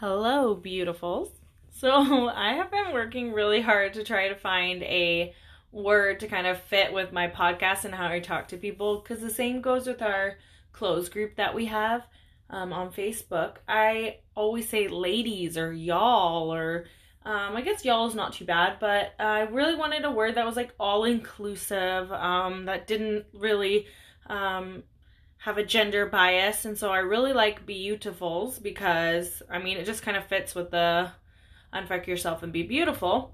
Hello, beautifuls. So, I have been working really hard to try to find a word to kind of fit with my podcast and how I talk to people because the same goes with our closed group that we have um, on Facebook. I always say ladies or y'all or um, I guess y'all is not too bad, but I really wanted a word that was like all inclusive, um, that didn't really um, have a gender bias. And so I really like beautifuls because I mean, it just kind of fits with the unfuck yourself and be beautiful.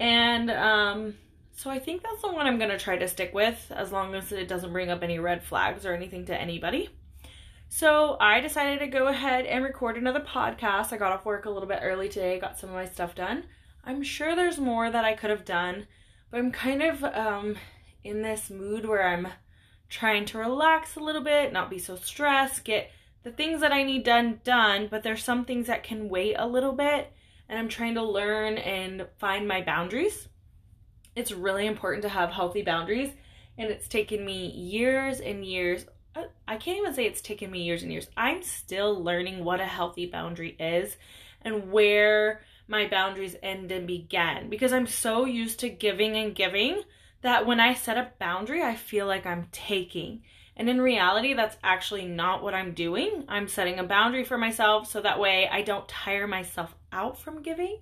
And um, so I think that's the one I'm going to try to stick with as long as it doesn't bring up any red flags or anything to anybody. So I decided to go ahead and record another podcast. I got off work a little bit early today, got some of my stuff done. I'm sure there's more that I could have done, but I'm kind of um, in this mood where I'm trying to relax a little bit, not be so stressed, get the things that I need done done, but there's some things that can wait a little bit, and I'm trying to learn and find my boundaries. It's really important to have healthy boundaries, and it's taken me years and years uh, I can't even say it's taken me years and years. I'm still learning what a healthy boundary is and where my boundaries end and begin because I'm so used to giving and giving that when I set a boundary, I feel like I'm taking. And in reality, that's actually not what I'm doing. I'm setting a boundary for myself so that way I don't tire myself out from giving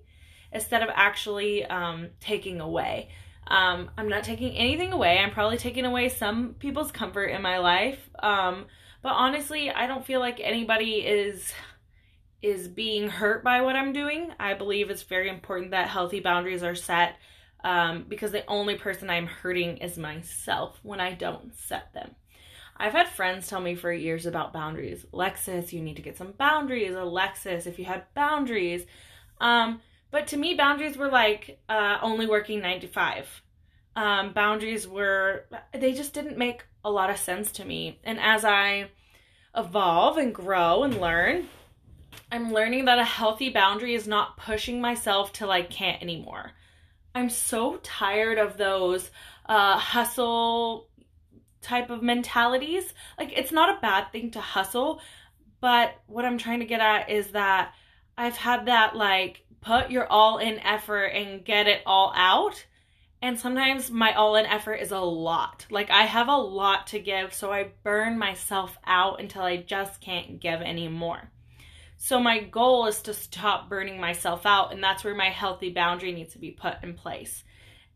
instead of actually um, taking away. Um, I'm not taking anything away. I'm probably taking away some people's comfort in my life. Um, but honestly, I don't feel like anybody is is being hurt by what I'm doing. I believe it's very important that healthy boundaries are set um, because the only person I'm hurting is myself when I don't set them. I've had friends tell me for years about boundaries. Alexis, you need to get some boundaries. Alexis, if you had boundaries. Um, but to me, boundaries were like uh, only working nine to five. Um, boundaries were, they just didn't make a lot of sense to me. And as I evolve and grow and learn, I'm learning that a healthy boundary is not pushing myself till I can't anymore. I'm so tired of those uh, hustle type of mentalities. Like, it's not a bad thing to hustle, but what I'm trying to get at is that I've had that like put your all in effort and get it all out. And sometimes my all in effort is a lot. Like I have a lot to give, so I burn myself out until I just can't give anymore. So my goal is to stop burning myself out, and that's where my healthy boundary needs to be put in place.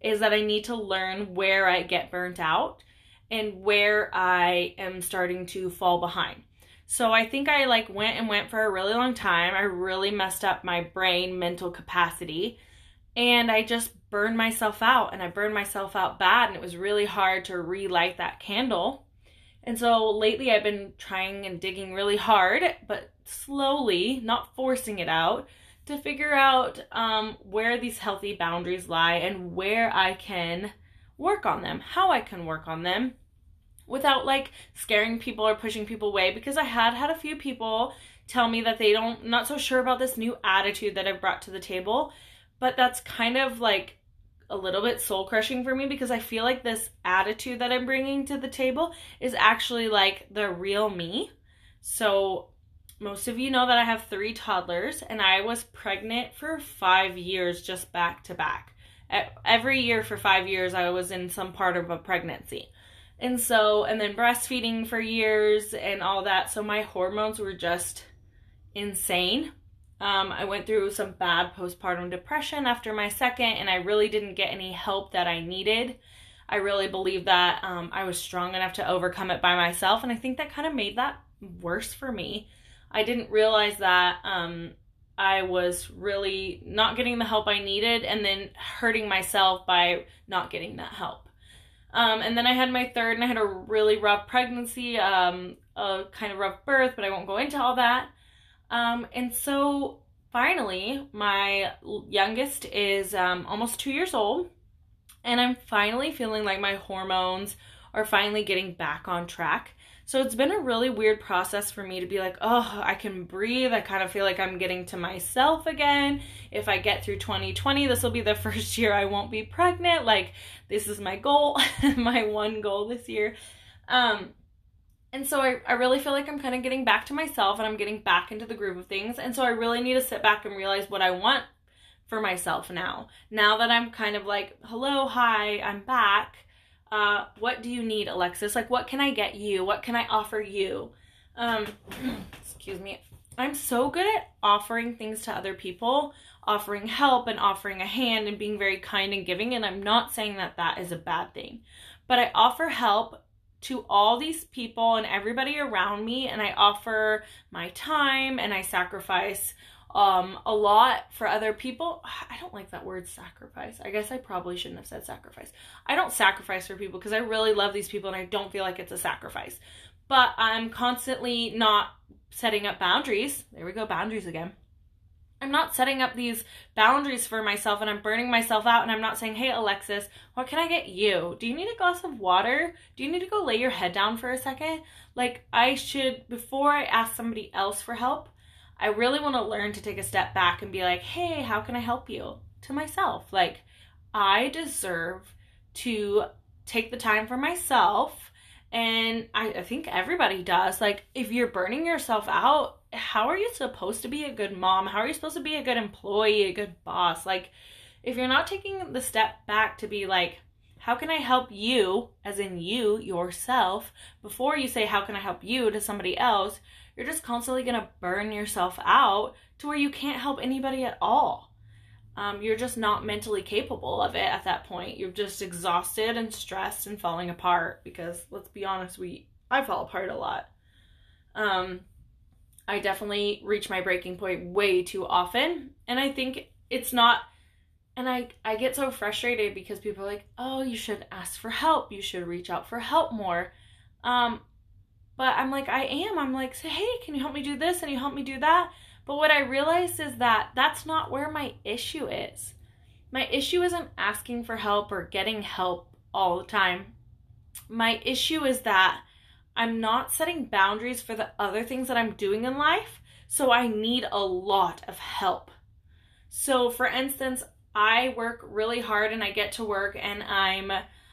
Is that I need to learn where I get burnt out and where I am starting to fall behind. So I think I like went and went for a really long time. I really messed up my brain mental capacity and I just burned myself out and I burned myself out bad and it was really hard to relight that candle. And so lately I've been trying and digging really hard, but slowly, not forcing it out, to figure out um, where these healthy boundaries lie and where I can work on them, how I can work on them, without like scaring people or pushing people away. Because I had had a few people tell me that they don't not so sure about this new attitude that I've brought to the table, but that's kind of like a little bit soul crushing for me because I feel like this attitude that I'm bringing to the table is actually like the real me. So most of you know that I have three toddlers and I was pregnant for 5 years just back to back. Every year for 5 years I was in some part of a pregnancy. And so, and then breastfeeding for years and all that. So my hormones were just insane. Um, I went through some bad postpartum depression after my second, and I really didn't get any help that I needed. I really believe that um, I was strong enough to overcome it by myself, and I think that kind of made that worse for me. I didn't realize that um, I was really not getting the help I needed and then hurting myself by not getting that help. Um, and then I had my third, and I had a really rough pregnancy, um, a kind of rough birth, but I won't go into all that. Um, and so finally, my youngest is um, almost two years old, and I'm finally feeling like my hormones are finally getting back on track. So it's been a really weird process for me to be like, oh, I can breathe. I kind of feel like I'm getting to myself again. If I get through 2020, this will be the first year I won't be pregnant. Like, this is my goal, my one goal this year. Um, And so I, I really feel like I'm kind of getting back to myself and I'm getting back into the groove of things. And so I really need to sit back and realize what I want for myself now. Now that I'm kind of like, hello, hi, I'm back. Uh, what do you need, Alexis? Like, what can I get you? What can I offer you? Um, excuse me. I'm so good at offering things to other people, offering help and offering a hand and being very kind and giving. And I'm not saying that that is a bad thing, but I offer help to all these people and everybody around me and I offer my time and I sacrifice um a lot for other people. I don't like that word sacrifice. I guess I probably shouldn't have said sacrifice. I don't sacrifice for people because I really love these people and I don't feel like it's a sacrifice. But I'm constantly not setting up boundaries. There we go, boundaries again. I'm not setting up these boundaries for myself and I'm burning myself out and I'm not saying, hey, Alexis, what can I get you? Do you need a glass of water? Do you need to go lay your head down for a second? Like, I should, before I ask somebody else for help, I really want to learn to take a step back and be like, hey, how can I help you? To myself. Like, I deserve to take the time for myself. And I, I think everybody does. Like, if you're burning yourself out, how are you supposed to be a good mom? How are you supposed to be a good employee, a good boss? Like, if you're not taking the step back to be like, how can I help you, as in you, yourself, before you say, how can I help you to somebody else, you're just constantly going to burn yourself out to where you can't help anybody at all. Um, you're just not mentally capable of it at that point. You're just exhausted and stressed and falling apart because let's be honest, we I fall apart a lot. Um, I definitely reach my breaking point way too often. And I think it's not and I I get so frustrated because people are like, "Oh, you should ask for help. You should reach out for help more." Um but I'm like, I am. I'm like, say, "Hey, can you help me do this and you help me do that?" But what I realized is that that's not where my issue is. My issue isn't asking for help or getting help all the time. My issue is that I'm not setting boundaries for the other things that I'm doing in life, so I need a lot of help. So, for instance, I work really hard and I get to work and I'm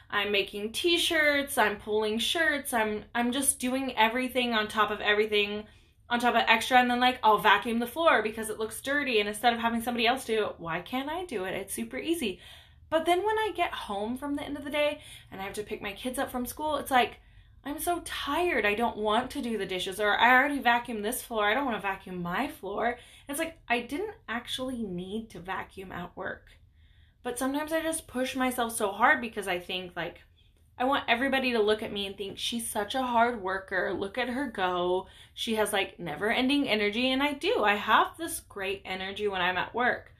I'm making t-shirts, I'm pulling shirts, I'm I'm just doing everything on top of everything on top of extra and then like I'll vacuum the floor because it looks dirty and instead of having somebody else do it, why can't I do it? It's super easy. But then when I get home from the end of the day and I have to pick my kids up from school, it's like I'm so tired. I don't want to do the dishes, or I already vacuumed this floor. I don't want to vacuum my floor. It's like I didn't actually need to vacuum at work. But sometimes I just push myself so hard because I think, like, I want everybody to look at me and think she's such a hard worker. Look at her go. She has like never ending energy. And I do. I have this great energy when I'm at work.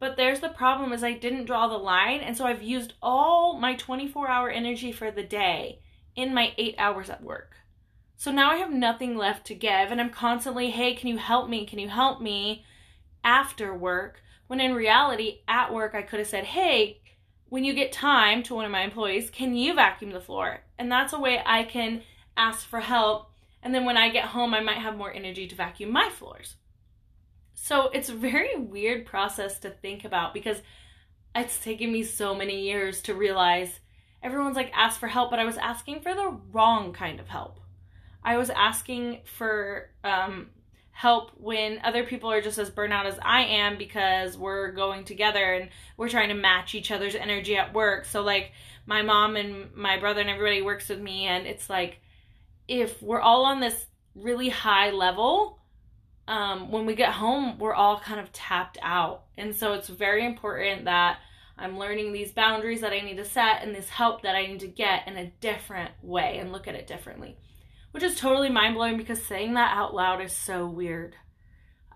But there's the problem is I didn't draw the line. And so I've used all my 24 hour energy for the day in my eight hours at work. So now I have nothing left to give, and I'm constantly, hey, can you help me? Can you help me after work? When in reality, at work, I could have said, hey, when you get time to one of my employees, can you vacuum the floor? And that's a way I can ask for help. And then when I get home, I might have more energy to vacuum my floors. So it's a very weird process to think about because it's taken me so many years to realize everyone's like ask for help, but I was asking for the wrong kind of help. I was asking for um, help when other people are just as burnout as I am because we're going together and we're trying to match each other's energy at work. So, like, my mom and my brother and everybody works with me, and it's like if we're all on this really high level, um, when we get home, we're all kind of tapped out. And so, it's very important that I'm learning these boundaries that I need to set and this help that I need to get in a different way and look at it differently. Which is totally mind blowing because saying that out loud is so weird.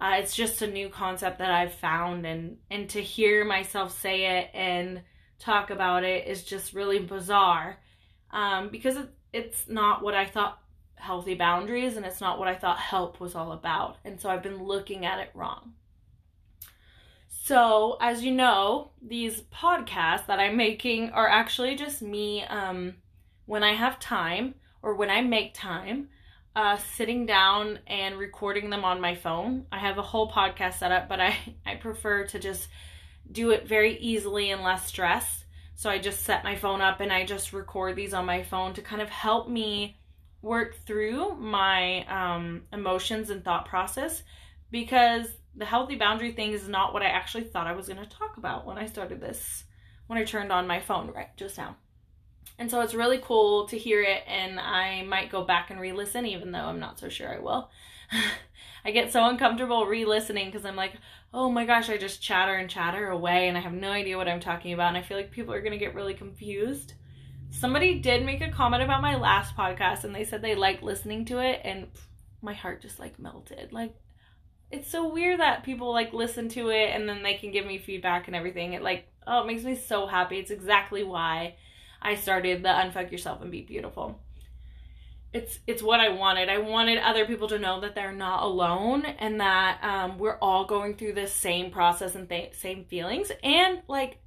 Uh, it's just a new concept that I've found, and, and to hear myself say it and talk about it is just really bizarre um, because it, it's not what I thought healthy boundaries and it's not what I thought help was all about. And so I've been looking at it wrong. So, as you know, these podcasts that I'm making are actually just me um, when I have time or when I make time, uh, sitting down and recording them on my phone. I have a whole podcast set up, but I, I prefer to just do it very easily and less stress. So I just set my phone up and I just record these on my phone to kind of help me work through my um, emotions and thought process because the healthy boundary thing is not what I actually thought I was going to talk about when I started this, when I turned on my phone right just now. And so it's really cool to hear it, and I might go back and re listen, even though I'm not so sure I will. I get so uncomfortable re listening because I'm like, oh my gosh, I just chatter and chatter away, and I have no idea what I'm talking about, and I feel like people are going to get really confused. Somebody did make a comment about my last podcast, and they said they liked listening to it, and my heart just like melted. Like, it's so weird that people like listen to it and then they can give me feedback and everything. It like, oh, it makes me so happy. It's exactly why I started the Unfuck Yourself and Be Beautiful. It's it's what I wanted. I wanted other people to know that they're not alone and that um, we're all going through the same process and th- same feelings. And like,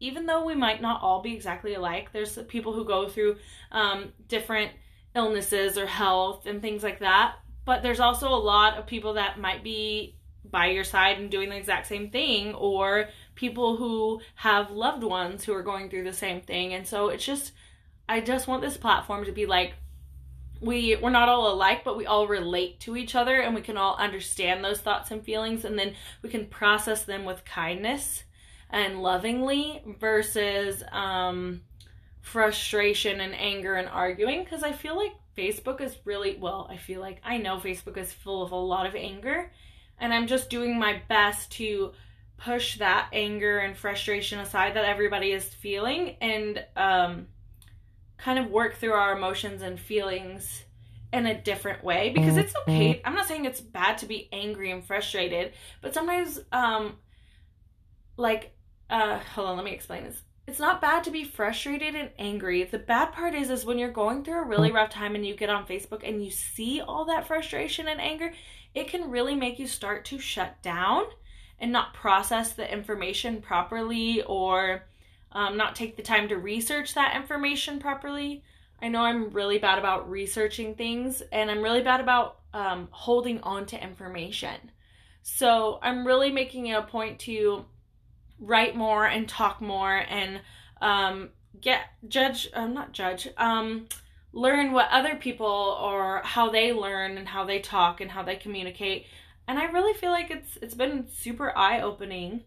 even though we might not all be exactly alike, there's people who go through um, different illnesses or health and things like that. But there's also a lot of people that might be by your side and doing the exact same thing or people who have loved ones who are going through the same thing. And so it's just I just want this platform to be like we we're not all alike but we all relate to each other and we can all understand those thoughts and feelings and then we can process them with kindness and lovingly versus um frustration and anger and arguing because I feel like Facebook is really well, I feel like I know Facebook is full of a lot of anger and I'm just doing my best to push that anger and frustration aside that everybody is feeling and um, kind of work through our emotions and feelings in a different way because it's okay. Mm-hmm. I'm not saying it's bad to be angry and frustrated, but sometimes um like uh hold on, let me explain this. It's not bad to be frustrated and angry. The bad part is is when you're going through a really rough time and you get on Facebook and you see all that frustration and anger, it can really make you start to shut down and not process the information properly or um, not take the time to research that information properly. I know I'm really bad about researching things and I'm really bad about um, holding on to information. So I'm really making it a point to write more and talk more and um, get judge, uh, not judge, um, learn what other people or how they learn and how they talk and how they communicate. And I really feel like it's it's been super eye opening,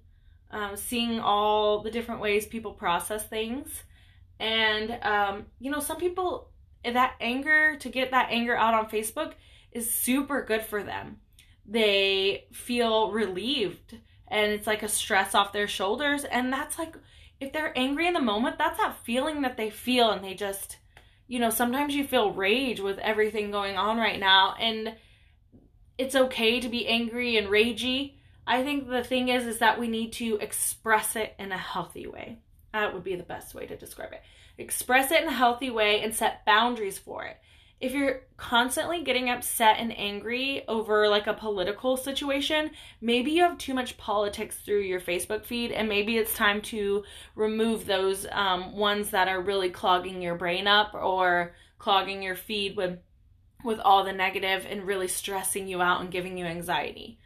um, seeing all the different ways people process things, and um, you know some people that anger to get that anger out on Facebook is super good for them. They feel relieved and it's like a stress off their shoulders and that's like if they're angry in the moment that's that feeling that they feel and they just you know, sometimes you feel rage with everything going on right now and it's okay to be angry and ragey. I think the thing is is that we need to express it in a healthy way. That would be the best way to describe it. Express it in a healthy way and set boundaries for it if you're constantly getting upset and angry over like a political situation, maybe you have too much politics through your Facebook feed, and maybe it's time to remove those um, ones that are really clogging your brain up or clogging your feed with with all the negative and really stressing you out and giving you anxiety.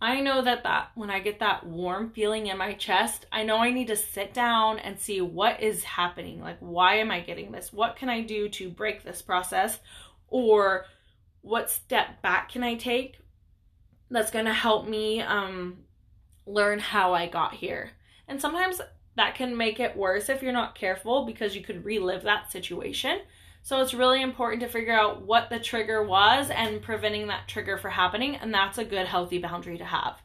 I know that that when I get that warm feeling in my chest, I know I need to sit down and see what is happening. Like why am I getting this? What can I do to break this process? Or what step back can I take that's going to help me um learn how I got here. And sometimes that can make it worse if you're not careful because you could relive that situation. So it's really important to figure out what the trigger was and preventing that trigger from happening. And that's a good, healthy boundary to have.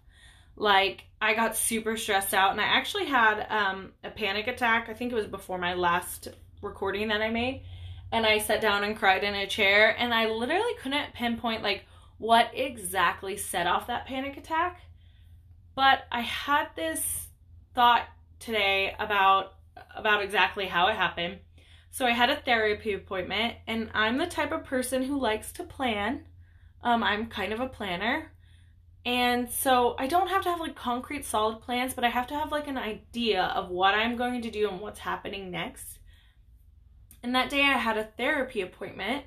Like, I got super stressed out and I actually had um, a panic attack. I think it was before my last recording that I made. And I sat down and cried in a chair. And I literally couldn't pinpoint, like, what exactly set off that panic attack. But I had this thought today about about exactly how it happened so I had a therapy appointment, and I'm the type of person who likes to plan. Um, I'm kind of a planner. And so I don't have to have like concrete solid plans, but I have to have like an idea of what I'm going to do and what's happening next. And that day I had a therapy appointment.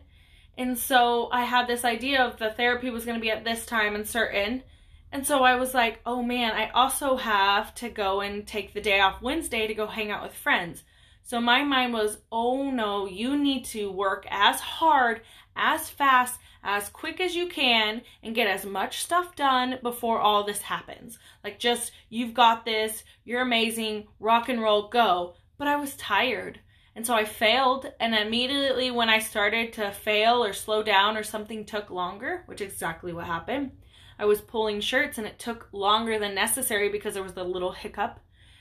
And so I had this idea of the therapy was going to be at this time and certain. And so I was like, oh man, I also have to go and take the day off Wednesday to go hang out with friends. So my mind was, oh no, you need to work as hard, as fast, as quick as you can and get as much stuff done before all this happens. Like, just, you've got this, you're amazing, rock and roll, go. But I was tired. And so I failed. And immediately when I started to fail or slow down or something took longer, which exactly what happened, I was pulling shirts and it took longer than necessary because there was the little hiccup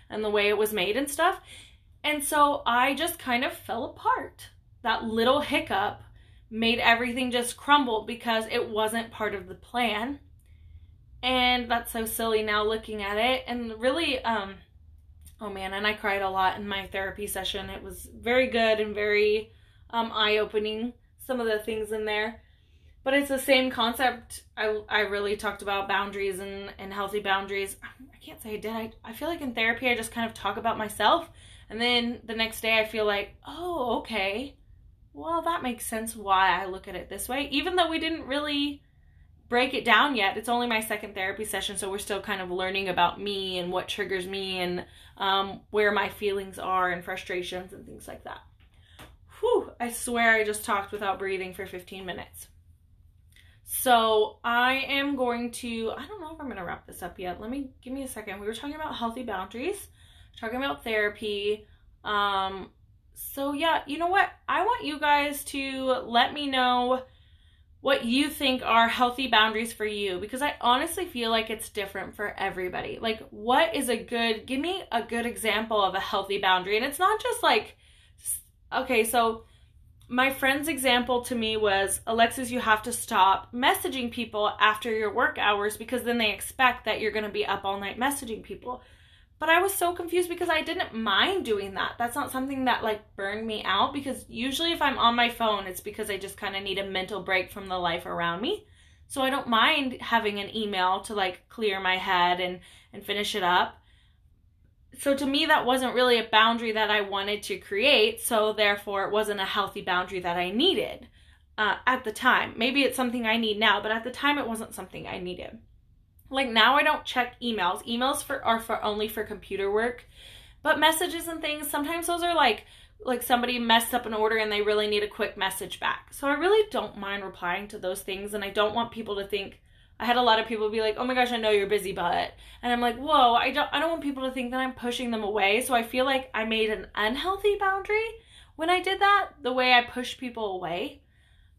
and the way it was made and stuff. And so I just kind of fell apart. That little hiccup made everything just crumble because it wasn't part of the plan. And that's so silly now looking at it. And really, um, oh man, and I cried a lot in my therapy session. It was very good and very um, eye opening, some of the things in there. But it's the same concept. I, I really talked about boundaries and, and healthy boundaries. I can't say I did. I, I feel like in therapy, I just kind of talk about myself. And then the next day, I feel like, oh, okay well, that makes sense why I look at it this way, even though we didn't really break it down yet. It's only my second therapy session, so we're still kind of learning about me and what triggers me and um, where my feelings are and frustrations and things like that. Whew, I swear I just talked without breathing for 15 minutes. So I am going to, I don't know if I'm going to wrap this up yet. Let me, give me a second. We were talking about healthy boundaries, talking about therapy, um, so yeah, you know what? I want you guys to let me know what you think are healthy boundaries for you because I honestly feel like it's different for everybody. Like what is a good give me a good example of a healthy boundary and it's not just like okay, so my friend's example to me was Alexis, you have to stop messaging people after your work hours because then they expect that you're going to be up all night messaging people. But I was so confused because I didn't mind doing that. That's not something that like burned me out because usually if I'm on my phone, it's because I just kind of need a mental break from the life around me. So I don't mind having an email to like clear my head and and finish it up. So to me that wasn't really a boundary that I wanted to create, so therefore it wasn't a healthy boundary that I needed uh, at the time. Maybe it's something I need now, but at the time it wasn't something I needed. Like now I don't check emails. Emails for are for only for computer work. But messages and things, sometimes those are like like somebody messed up an order and they really need a quick message back. So I really don't mind replying to those things and I don't want people to think I had a lot of people be like, "Oh my gosh, I know you're busy, but," and I'm like, "Whoa, I don't, I don't want people to think that I'm pushing them away." So I feel like I made an unhealthy boundary when I did that, the way I push people away.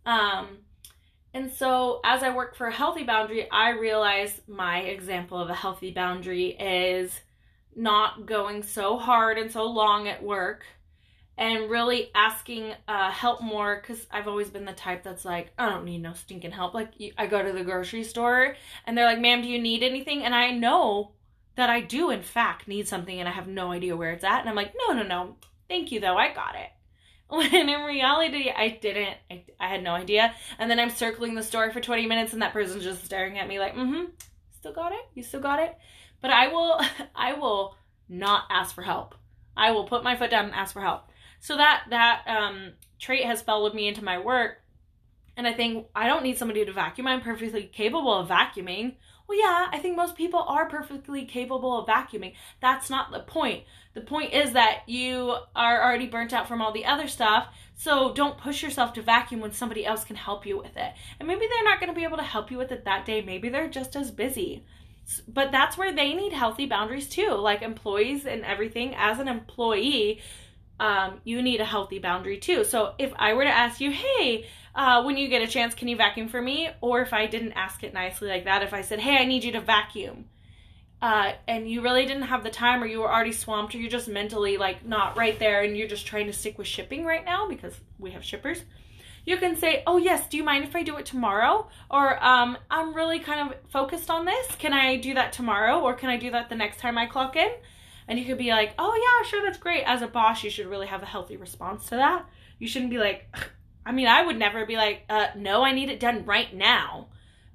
Um, and so, as I work for a healthy boundary, I realize my example of a healthy boundary is not going so hard and so long at work and really asking uh, help more because I've always been the type that's like, I don't need no stinking help. Like, I go to the grocery store and they're like, ma'am, do you need anything? And I know that I do, in fact, need something and I have no idea where it's at. And I'm like, no, no, no. Thank you, though. I got it. when in reality I didn't. I, I, had no idea. And then I'm circling the store for 20 minutes and that person's just staring at me like, mm-hmm, still got it? You still got it? But I will I will not ask for help. I will put my foot down and ask for help. So that that um, trait has followed me into my work. And I think I don't need somebody to vacuum. I'm perfectly capable of vacuuming. Well, yeah, I think most people are perfectly capable of vacuuming. That's not the point. The point is that you are already burnt out from all the other stuff, so don't push yourself to vacuum when somebody else can help you with it. And maybe they're not going to be able to help you with it that day. Maybe they're just as busy. But that's where they need healthy boundaries too. Like employees and everything, as an employee, um, you need a healthy boundary too. So if I were to ask you, hey, uh, when you get a chance, can you vacuum for me? Or if I didn't ask it nicely like that, if I said, hey, I need you to vacuum, uh, and you really didn't have the time or you were already swamped or you're just mentally like not right there and you're just trying to stick with shipping right now because we have shippers, you can say, oh yes, do you mind if I do it tomorrow? Or um, I'm really kind of focused on this. Can I do that tomorrow? Or can I do that the next time I clock in? And you could be like, oh yeah, sure, that's great. As a boss, you should really have a healthy response to that. You shouldn't be like, I mean, I would never be like, uh, no, I need it done right now.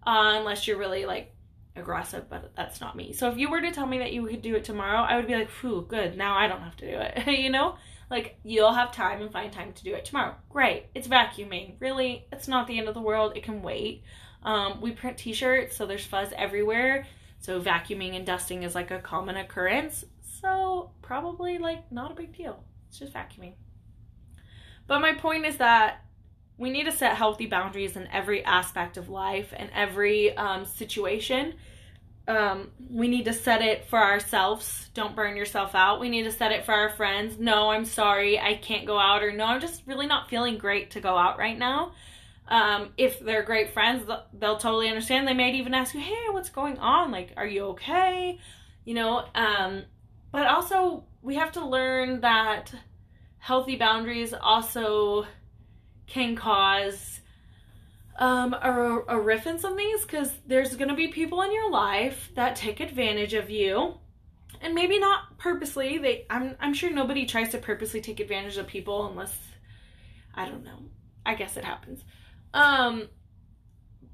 Uh, unless you're really like aggressive, but that's not me. So if you were to tell me that you could do it tomorrow, I would be like, phew, good. Now I don't have to do it. you know? Like, you'll have time and find time to do it tomorrow. Great. It's vacuuming. Really, it's not the end of the world. It can wait. Um, we print t shirts, so there's fuzz everywhere. So vacuuming and dusting is like a common occurrence. So probably like not a big deal. It's just vacuuming. But my point is that we need to set healthy boundaries in every aspect of life and every um, situation. Um, we need to set it for ourselves. Don't burn yourself out. We need to set it for our friends. No, I'm sorry, I can't go out, or no, I'm just really not feeling great to go out right now. Um, if they're great friends, they'll totally understand. They might even ask you, "Hey, what's going on? Like, are you okay?" You know. Um, but also, we have to learn that healthy boundaries also can cause um, a, a riff in some things because there's going to be people in your life that take advantage of you. And maybe not purposely they I'm, I'm sure nobody tries to purposely take advantage of people unless i don't know. I guess it happens. Um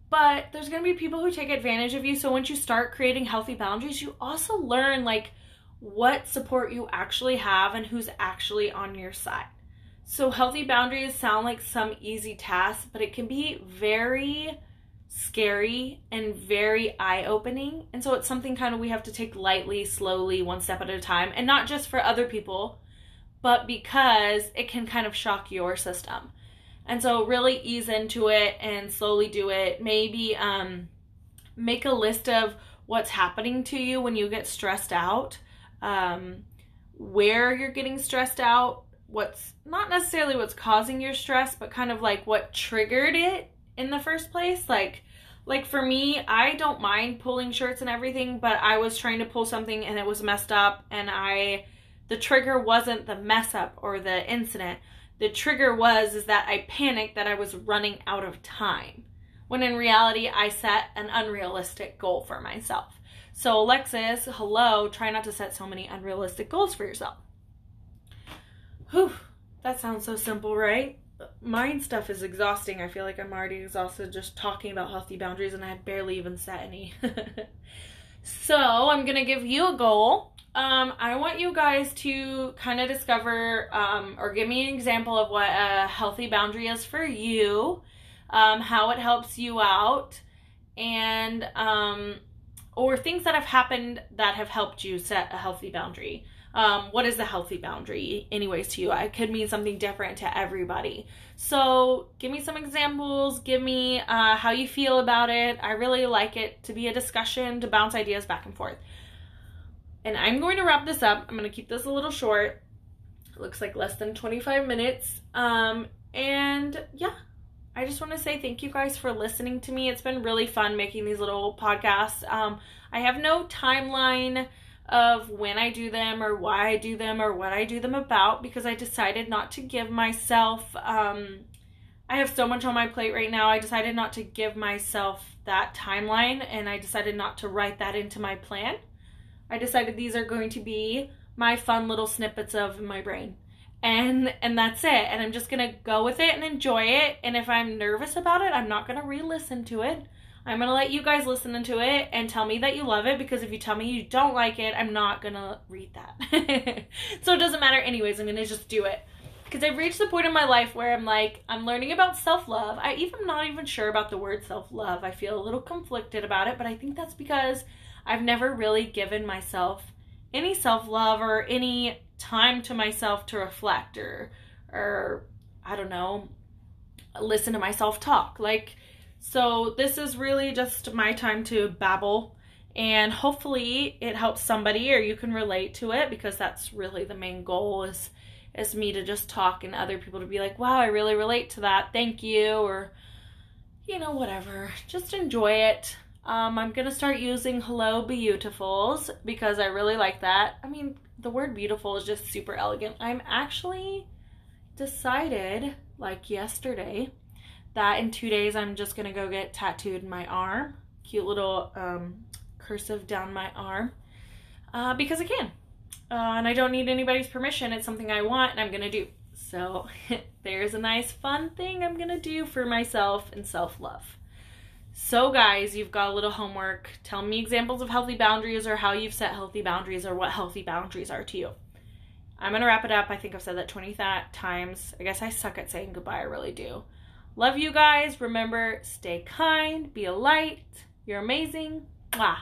but there's going to be people who take advantage of you. So once you start creating healthy boundaries you also learn like what support you actually have and who's actually on your side so, healthy boundaries sound like some easy task, but it can be very scary and very eye opening. And so, it's something kind of we have to take lightly, slowly, one step at a time, and not just for other people, but because it can kind of shock your system. And so, really ease into it and slowly do it. Maybe um, make a list of what's happening to you when you get stressed out, um, where you're getting stressed out, what's not necessarily what's causing your stress, but kind of like what triggered it in the first place. Like, like for me, I don't mind pulling shirts and everything, but I was trying to pull something and it was messed up, and I, the trigger wasn't the mess up or the incident. The trigger was is that I panicked that I was running out of time. When in reality, I set an unrealistic goal for myself. So, Alexis, hello, try not to set so many unrealistic goals for yourself. Whew, that sounds so simple, right? Mind stuff is exhausting. I feel like I'm already exhausted just talking about healthy boundaries and I barely even set any. so I'm gonna give you a goal. Um, I want you guys to kind of discover um, or give me an example of what a healthy boundary is for you, um, how it helps you out, and um, or things that have happened that have helped you set a healthy boundary. Um, what is a healthy boundary? Anyways to you it could mean something different to everybody. So give me some examples. Give me uh, how you feel about it. I really like it to be a discussion to bounce ideas back and forth. And i'm going to wrap this up. I'm going to keep this a little short. It looks like less than 25 minutes. Um, and yeah I just want to say thank you guys for listening to me. It's been really fun making these little podcasts. Um, I have no timeline of when I do them or why I do them or what I do them about because I decided not to give myself um I have so much on my plate right now. I decided not to give myself that timeline and I decided not to write that into my plan. I decided these are going to be my fun little snippets of my brain. And and that's it. And I'm just to go with it and enjoy it. And if I'm nervous about it, I'm not to re-listen to it. I'm gonna let you guys listen into it and tell me that you love it because if you tell me you don't like it, I'm not gonna read that. so it doesn't matter, anyways. I'm gonna just do it because I've reached the point in my life where I'm like, I'm learning about self love. I even not even sure about the word self love. I feel a little conflicted about it, but I think that's because I've never really given myself any self love or any time to myself to reflect or or I don't know, listen to myself talk. Like so this is really just my time to babble and hopefully it helps somebody or you can relate to it because that's really the main goal is is me to just talk and other people to be like, "Wow, I really relate to that. Thank you." or you know, whatever. Just enjoy it. Um, I'm gonna start using hello beautifuls because I really like that. I mean, the word beautiful is just super elegant. I'm actually decided like yesterday that in two days I'm just gonna go get tattooed my arm. Cute little um, cursive down my arm uh, because I can. Uh, and I don't need anybody's permission. It's something I want and I'm gonna do. So there's a nice fun thing I'm gonna do for myself and self-love. So guys, you've got a little homework. Tell me examples of healthy boundaries or how you've set healthy boundaries or what healthy boundaries are to you. I'm gonna wrap it up. I think I've said that 20 th- times. I guess I suck at saying goodbye. I really do. Love you guys. Remember, stay kind, be a light. You're amazing. Mwah.